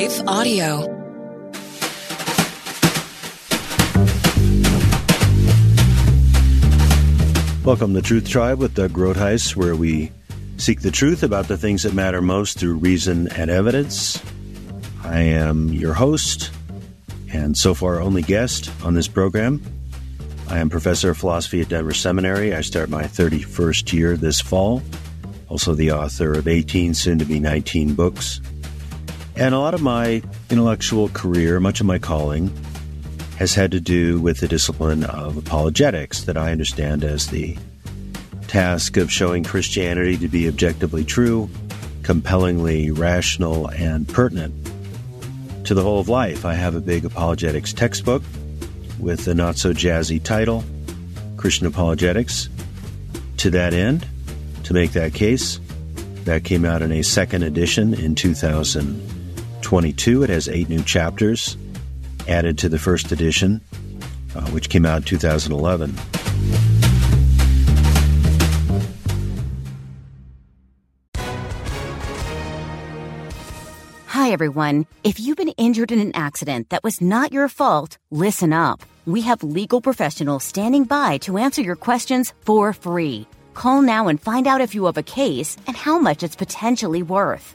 Life Audio. Welcome to Truth Tribe with Doug Groothuis, where we seek the truth about the things that matter most through reason and evidence. I am your host, and so far only guest on this program. I am professor of philosophy at Denver Seminary. I start my 31st year this fall. Also, the author of 18, soon to be 19 books. And a lot of my intellectual career, much of my calling, has had to do with the discipline of apologetics that I understand as the task of showing Christianity to be objectively true, compellingly rational, and pertinent to the whole of life. I have a big apologetics textbook with a not so jazzy title, Christian Apologetics. To that end, to make that case, that came out in a second edition in 2022. It has eight new chapters added to the first edition, uh, which came out in 2011. Hi, everyone. If you've been injured in an accident that was not your fault, listen up. We have legal professionals standing by to answer your questions for free. Call now and find out if you have a case and how much it's potentially worth.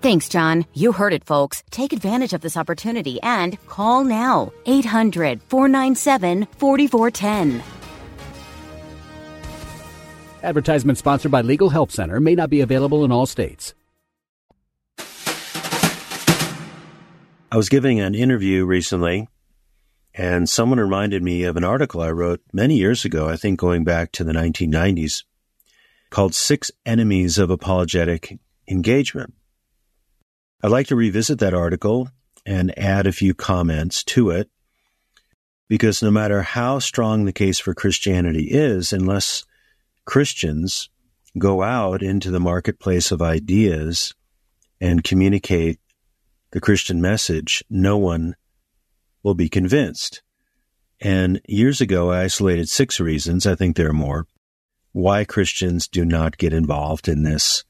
Thanks, John. You heard it, folks. Take advantage of this opportunity and call now. 800 497 4410. Advertisement sponsored by Legal Help Center may not be available in all states. I was giving an interview recently, and someone reminded me of an article I wrote many years ago, I think going back to the 1990s, called Six Enemies of Apologetic Engagement. I'd like to revisit that article and add a few comments to it because no matter how strong the case for Christianity is, unless Christians go out into the marketplace of ideas and communicate the Christian message, no one will be convinced. And years ago, I isolated six reasons, I think there are more, why Christians do not get involved in this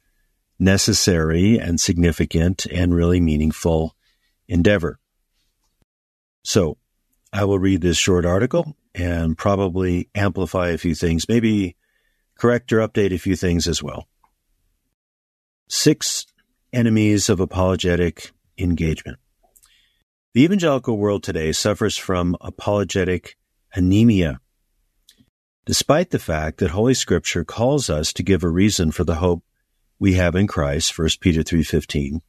necessary and significant and really meaningful endeavor. So I will read this short article and probably amplify a few things, maybe correct or update a few things as well. Six enemies of apologetic engagement. The evangelical world today suffers from apologetic anemia. Despite the fact that Holy Scripture calls us to give a reason for the hope we have in Christ, 1 Peter 3:15.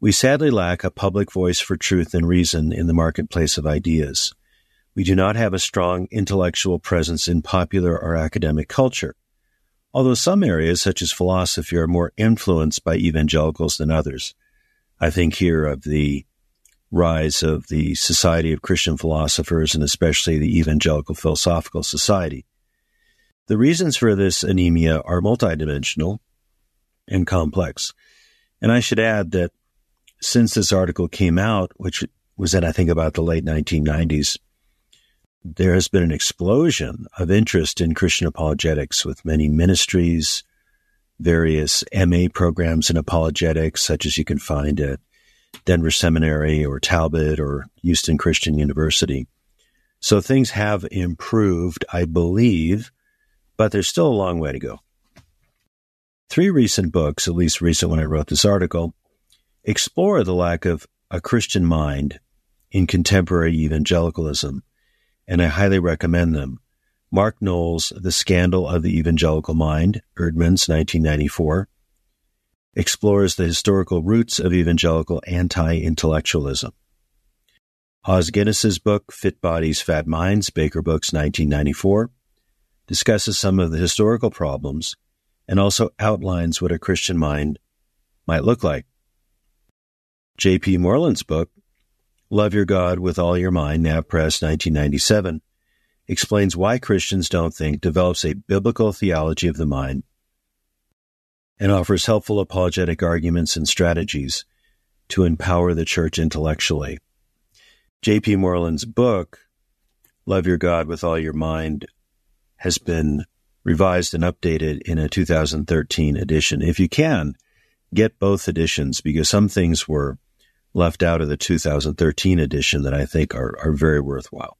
We sadly lack a public voice for truth and reason in the marketplace of ideas. We do not have a strong intellectual presence in popular or academic culture. Although some areas such as philosophy are more influenced by evangelicals than others. I think here of the rise of the Society of Christian Philosophers and especially the Evangelical Philosophical Society. The reasons for this anemia are multidimensional and complex. And I should add that since this article came out, which was in, I think, about the late 1990s, there has been an explosion of interest in Christian apologetics with many ministries, various MA programs in apologetics, such as you can find at Denver Seminary or Talbot or Houston Christian University. So things have improved, I believe, but there's still a long way to go. Three recent books, at least recent when I wrote this article, explore the lack of a Christian mind in contemporary evangelicalism, and I highly recommend them. Mark Noll's The Scandal of the Evangelical Mind, Eerdmans, 1994, explores the historical roots of evangelical anti-intellectualism. Os Guinness's book, Fit Bodies, Fat Minds, Baker Books, 1994, discusses some of the historical problems and also outlines what a Christian mind might look like. J.P. Moreland's book, Love Your God with All Your Mind, NavPress 1997, explains why Christians don't think, develops a biblical theology of the mind, and offers helpful apologetic arguments and strategies to empower the church intellectually. J.P. Moreland's book, Love Your God with All Your Mind, has been revised and updated in a 2013 edition. If you can, get both editions because some things were left out of the 2013 edition that I think are, are very worthwhile.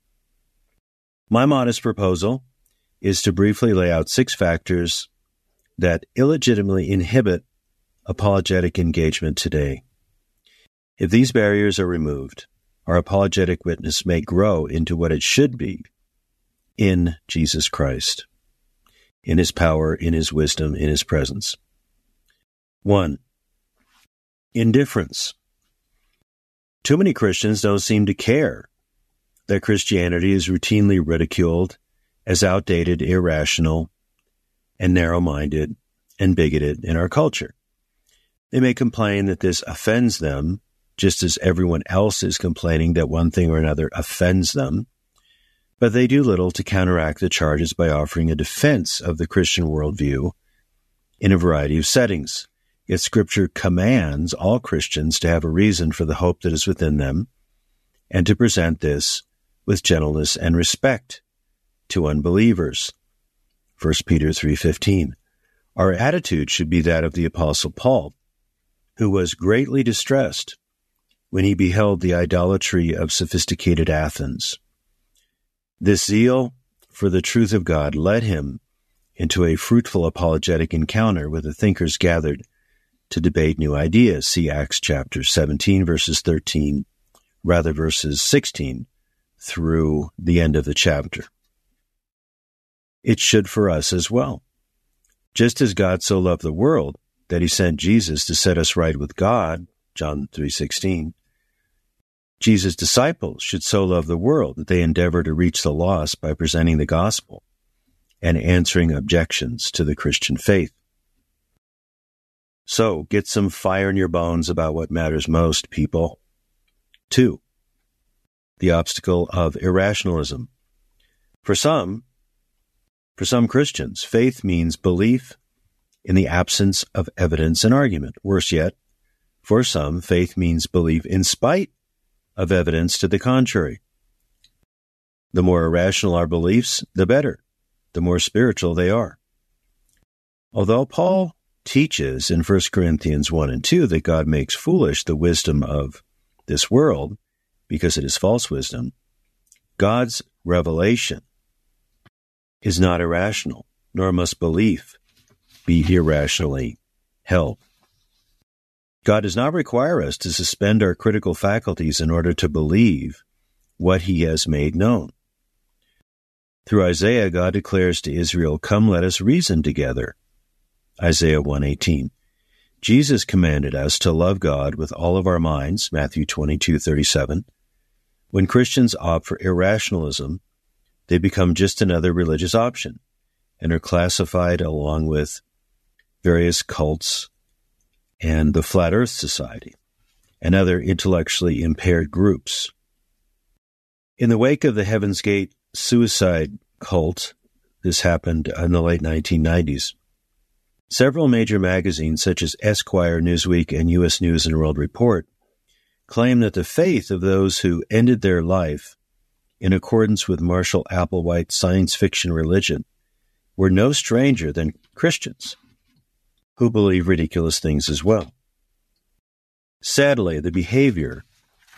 My modest proposal is to briefly lay out six factors that illegitimately inhibit apologetic engagement today. If these barriers are removed, our apologetic witness may grow into what it should be in Jesus Christ, in his power, in his wisdom, in his presence. One, indifference. Too many Christians don't seem to care that Christianity is routinely ridiculed as outdated, irrational, and narrow minded and bigoted in our culture. They may complain that this offends them, just as everyone else is complaining that one thing or another offends them, but they do little to counteract the charges by offering a defense of the Christian worldview in a variety of settings. Yet Scripture commands all Christians to have a reason for the hope that is within them and to present this with gentleness and respect to unbelievers. 1 Peter 3:15. Our attitude should be that of the apostle Paul, who was greatly distressed when he beheld the idolatry of sophisticated Athens. This zeal for the truth of God led him into a fruitful apologetic encounter with the thinkers gathered to debate new ideas. See Acts chapter 17 verses 13, rather verses 16 through the end of the chapter it should for us as well. Just as God so loved the world that he sent Jesus to set us right with God, John 3:16. Jesus' disciples should so love the world that they endeavor to reach the lost by presenting the gospel and answering objections to the Christian faith. So, get some fire in your bones about what matters most, people. Two, the obstacle of irrationalism. For some, for some Christians, faith means belief in the absence of evidence and argument. Worse yet, for some, faith means belief in spite of evidence to the contrary. The more irrational our beliefs, the better, the more spiritual they are. Although Paul teaches in 1 Corinthians 1 and 2 that God makes foolish the wisdom of this world because it is false wisdom, God's revelation is not irrational, nor must belief be irrationally held. God does not require us to suspend our critical faculties in order to believe what he has made known. Through Isaiah, God declares to Israel, Come, let us reason together. Isaiah 118. Jesus commanded us to love God with all of our minds, Matthew 22:37. When Christians opt for irrationalism, they become just another religious option and are classified along with various cults and the Flat Earth Society and other intellectually impaired groups. In the wake of the Heaven's Gate suicide cult, this happened in the late 1990s. Several major magazines such as Esquire, Newsweek, and U.S. News and World Report claim that the faith of those who ended their life in accordance with Marshall Applewhite's science fiction religion, were no stranger than Christians who believe ridiculous things as well. Sadly, the behavior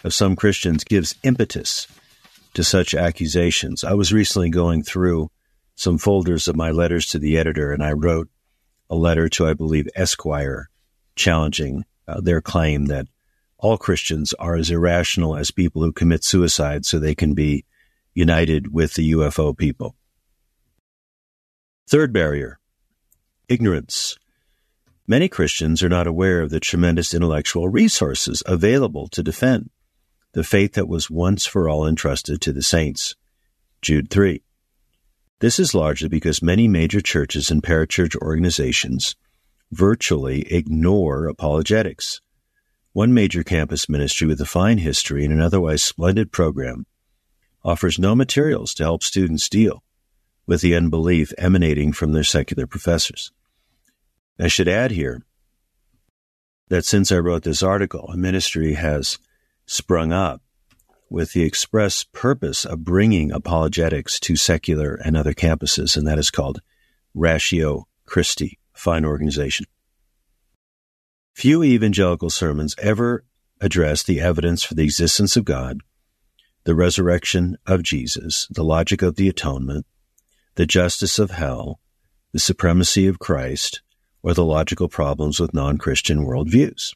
of some Christians gives impetus to such accusations. I was recently going through some folders of my letters to the editor, and I wrote a letter to, I believe, Esquire, challenging uh, their claim that all Christians are as irrational as people who commit suicide so they can be united with the UFO people. Third barrier ignorance. Many Christians are not aware of the tremendous intellectual resources available to defend the faith that was once for all entrusted to the saints. Jude 3. This is largely because many major churches and parachurch organizations virtually ignore apologetics. One major campus ministry with a fine history and an otherwise splendid program offers no materials to help students deal with the unbelief emanating from their secular professors. I should add here that since I wrote this article, a ministry has sprung up with the express purpose of bringing apologetics to secular and other campuses, and that is called Ratio Christi, fine organization. Few evangelical sermons ever address the evidence for the existence of God, the resurrection of Jesus, the logic of the atonement, the justice of hell, the supremacy of Christ, or the logical problems with non Christian worldviews.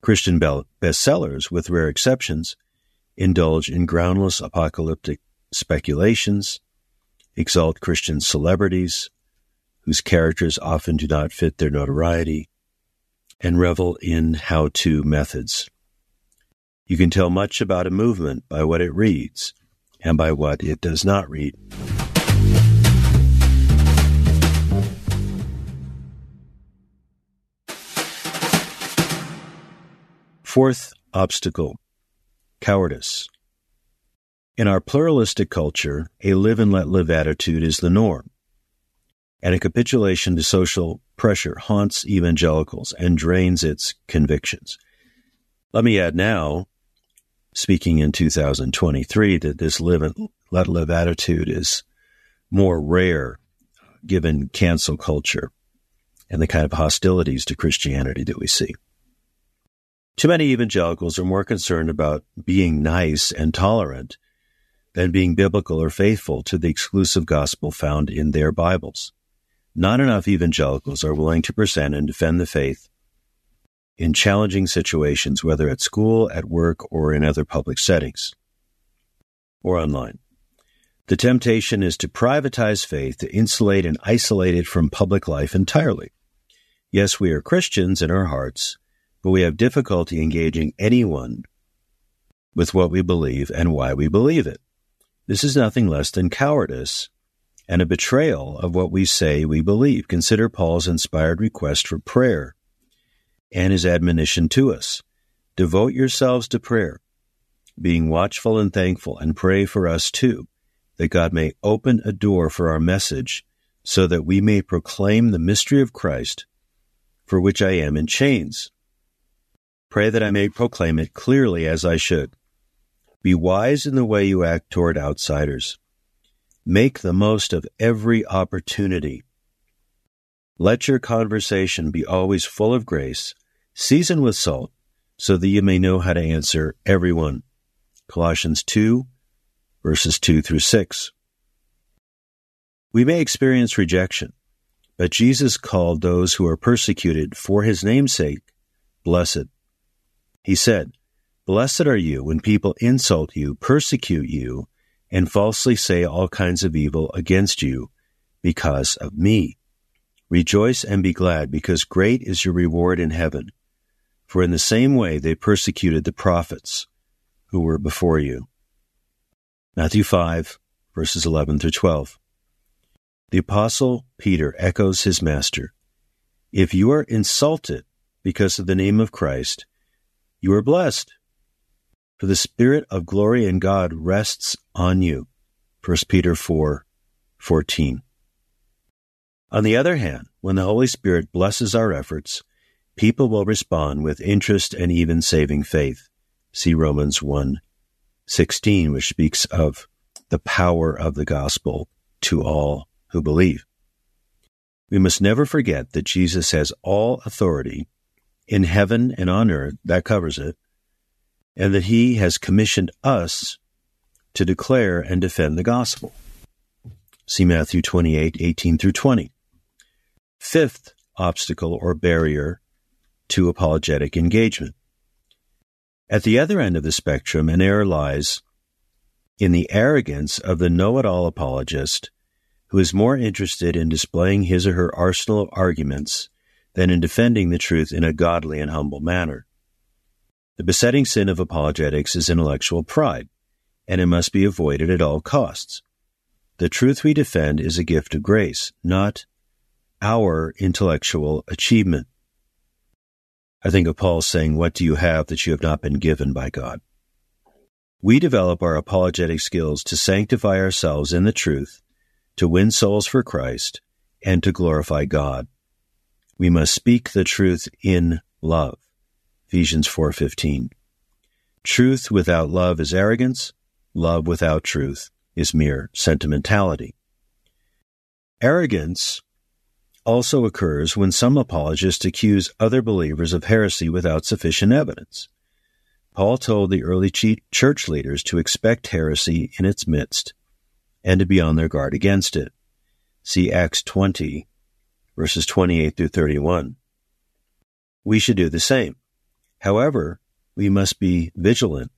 Christian bestsellers, with rare exceptions, indulge in groundless apocalyptic speculations, exalt Christian celebrities whose characters often do not fit their notoriety, and revel in how to methods. You can tell much about a movement by what it reads and by what it does not read. Fourth obstacle cowardice. In our pluralistic culture, a live and let live attitude is the norm, and a capitulation to social pressure haunts evangelicals and drains its convictions. Let me add now, speaking in 2023, that this live and let live attitude is more rare given cancel culture and the kind of hostilities to Christianity that we see. Too many evangelicals are more concerned about being nice and tolerant than being biblical or faithful to the exclusive gospel found in their Bibles. Not enough evangelicals are willing to present and defend the faith in challenging situations, whether at school, at work, or in other public settings or online. The temptation is to privatize faith, to insulate and isolate it from public life entirely. Yes, we are Christians in our hearts, but we have difficulty engaging anyone with what we believe and why we believe it. This is nothing less than cowardice and a betrayal of what we say we believe. Consider Paul's inspired request for prayer and his admonition to us. Devote yourselves to prayer, being watchful and thankful, and pray for us too, that God may open a door for our message so that we may proclaim the mystery of Christ, for which I am in chains. Pray that I may proclaim it clearly as I should. Be wise in the way you act toward outsiders. Make the most of every opportunity. Let your conversation be always full of grace, seasoned with salt, so that you may know how to answer everyone. Colossians 2, verses 2 through 6. We may experience rejection, but Jesus called those who are persecuted for his name's sake blessed. He said, Blessed are you when people insult you, persecute you, and falsely say all kinds of evil against you because of me. Rejoice and be glad, because great is your reward in heaven. For in the same way they persecuted the prophets who were before you. Matthew 5, verses 11 through 12. The Apostle Peter echoes his master If you are insulted because of the name of Christ, you are blessed, for the Spirit of glory and God rests on you. 1 Peter 4 14. On the other hand, when the Holy Spirit blesses our efforts, people will respond with interest and even saving faith. See Romans 1 16, which speaks of the power of the gospel to all who believe. We must never forget that Jesus has all authority in heaven and on earth, that covers it, and that he has commissioned us to declare and defend the gospel. See Matthew 28, 18 through 20. Fifth obstacle or barrier to apologetic engagement. At the other end of the spectrum, an error lies in the arrogance of the know it all apologist who is more interested in displaying his or her arsenal of arguments than in defending the truth in a godly and humble manner. The besetting sin of apologetics is intellectual pride, and it must be avoided at all costs. The truth we defend is a gift of grace, not our intellectual achievement. I think of Paul saying, What do you have that you have not been given by God? We develop our apologetic skills to sanctify ourselves in the truth, to win souls for Christ, and to glorify God. We must speak the truth in love. Ephesians 4:15. Truth without love is arrogance, love without truth is mere sentimentality. Arrogance also occurs when some apologists accuse other believers of heresy without sufficient evidence. Paul told the early church leaders to expect heresy in its midst and to be on their guard against it. See Acts 20, verses 28 through 31. We should do the same. However, we must be vigilant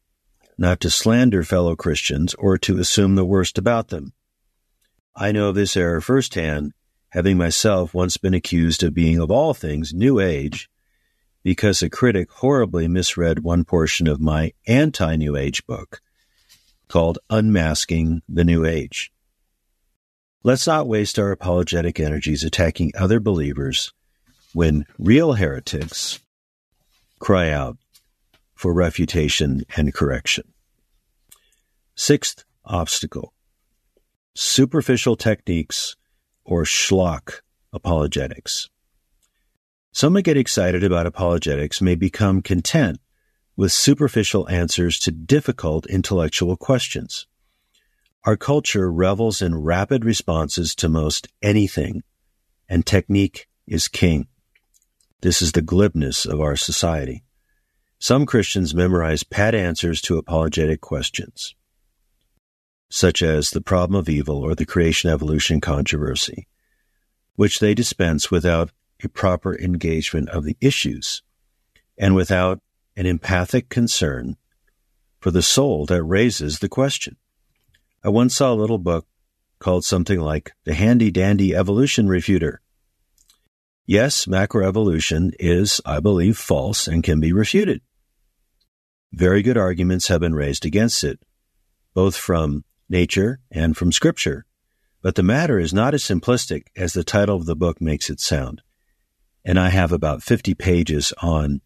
not to slander fellow Christians or to assume the worst about them. I know of this error firsthand having myself once been accused of being, of all things, New Age, because a critic horribly misread one portion of my anti New Age book called Unmasking the New Age. Let's not waste our apologetic energies attacking other believers when real heretics cry out for refutation and correction. Sixth obstacle superficial techniques or schlock apologetics. Some who get excited about apologetics may become content with superficial answers to difficult intellectual questions. Our culture revels in rapid responses to most anything, and technique is king. This is the glibness of our society. Some Christians memorize pat answers to apologetic questions such as the problem of evil or the creation evolution controversy, which they dispense without a proper engagement of the issues and without an empathic concern for the soul that raises the question. I once saw a little book called something like The Handy Dandy Evolution Refuter. Yes, macroevolution is, I believe, false and can be refuted. Very good arguments have been raised against it, both from nature, and from Scripture. But the matter is not as simplistic as the title of the book makes it sound. And I have about 50 pages on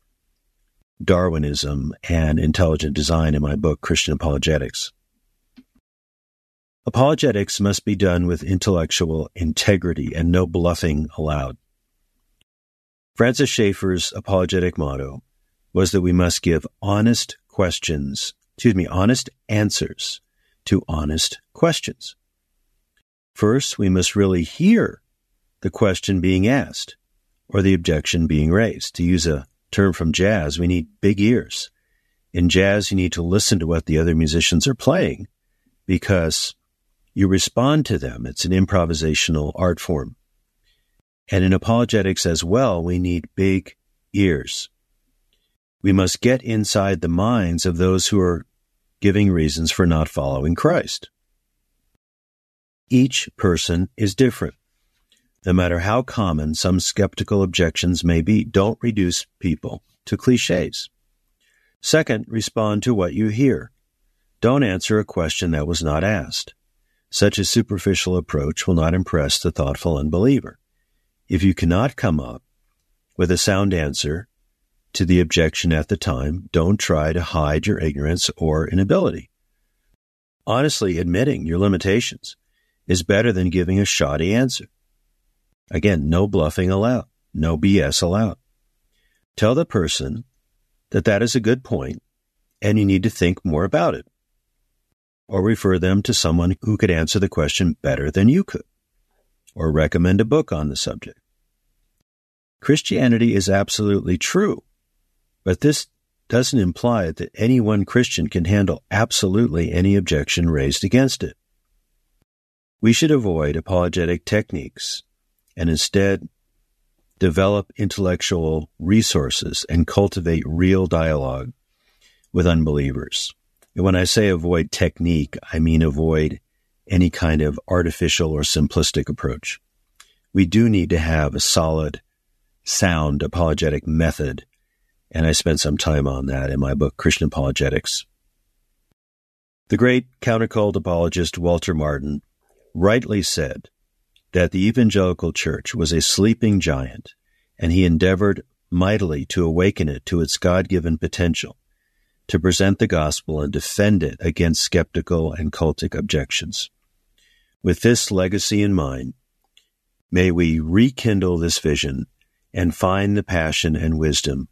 Darwinism and intelligent design in my book, Christian Apologetics. Apologetics must be done with intellectual integrity and no bluffing allowed. Francis Schaeffer's apologetic motto was that we must give honest questions, excuse me, honest answers to honest questions. First, we must really hear the question being asked or the objection being raised. To use a term from jazz, we need big ears. In jazz, you need to listen to what the other musicians are playing because you respond to them. It's an improvisational art form. And in apologetics as well, we need big ears. We must get inside the minds of those who are giving reasons for not following Christ. Each person is different. No matter how common some skeptical objections may be, don't reduce people to cliches. Second, respond to what you hear. Don't answer a question that was not asked. Such a superficial approach will not impress the thoughtful unbeliever. If you cannot come up with a sound answer, to the objection at the time. Don't try to hide your ignorance or inability. Honestly, admitting your limitations is better than giving a shoddy answer. Again, no bluffing allowed, no BS allowed. Tell the person that that is a good point and you need to think more about it. Or refer them to someone who could answer the question better than you could. Or recommend a book on the subject. Christianity is absolutely true but this doesn't imply that any one Christian can handle absolutely any objection raised against it. We should avoid apologetic techniques and instead develop intellectual resources and cultivate real dialogue with unbelievers. And when I say avoid technique, I mean avoid any kind of artificial or simplistic approach. We do need to have a solid, sound apologetic method and I spent some time on that in my book, Christian Apologetics. The great countercult apologist Walter Martin rightly said that the evangelical church was a sleeping giant, and he endeavored mightily to awaken it to its God given potential, to present the gospel and defend it against skeptical and cultic objections. With this legacy in mind, may we rekindle this vision and find the passion and wisdom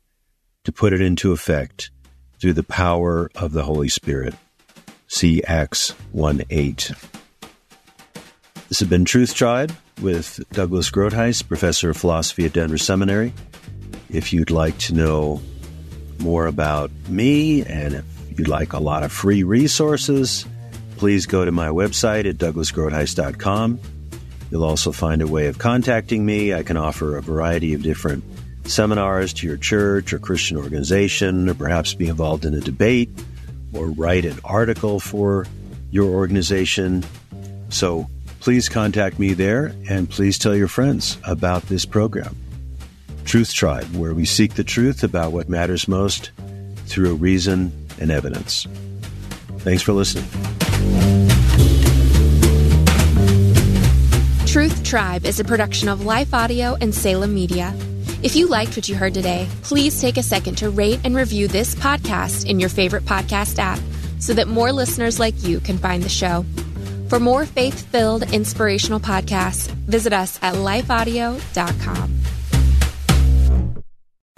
to put it into effect through the power of the Holy Spirit. See Acts 1 8. This has been Truth Tribe with Douglas Groothuis, professor of philosophy at Denver Seminary. If you'd like to know more about me and if you'd like a lot of free resources, please go to my website at douglasgroothuis.com. You'll also find a way of contacting me. I can offer a variety of different seminars to your church or Christian organization, or perhaps be involved in a debate or write an article for your organization. So please contact me there and please tell your friends about this program. Truth Tribe, where we seek the truth about what matters most through reason and evidence. Thanks for listening. Truth Tribe is a production of Life Audio and Salem Media. If you liked what you heard today, please take a second to rate and review this podcast in your favorite podcast app so that more listeners like you can find the show. For more faith filled, inspirational podcasts, visit us at lifeaudio.com.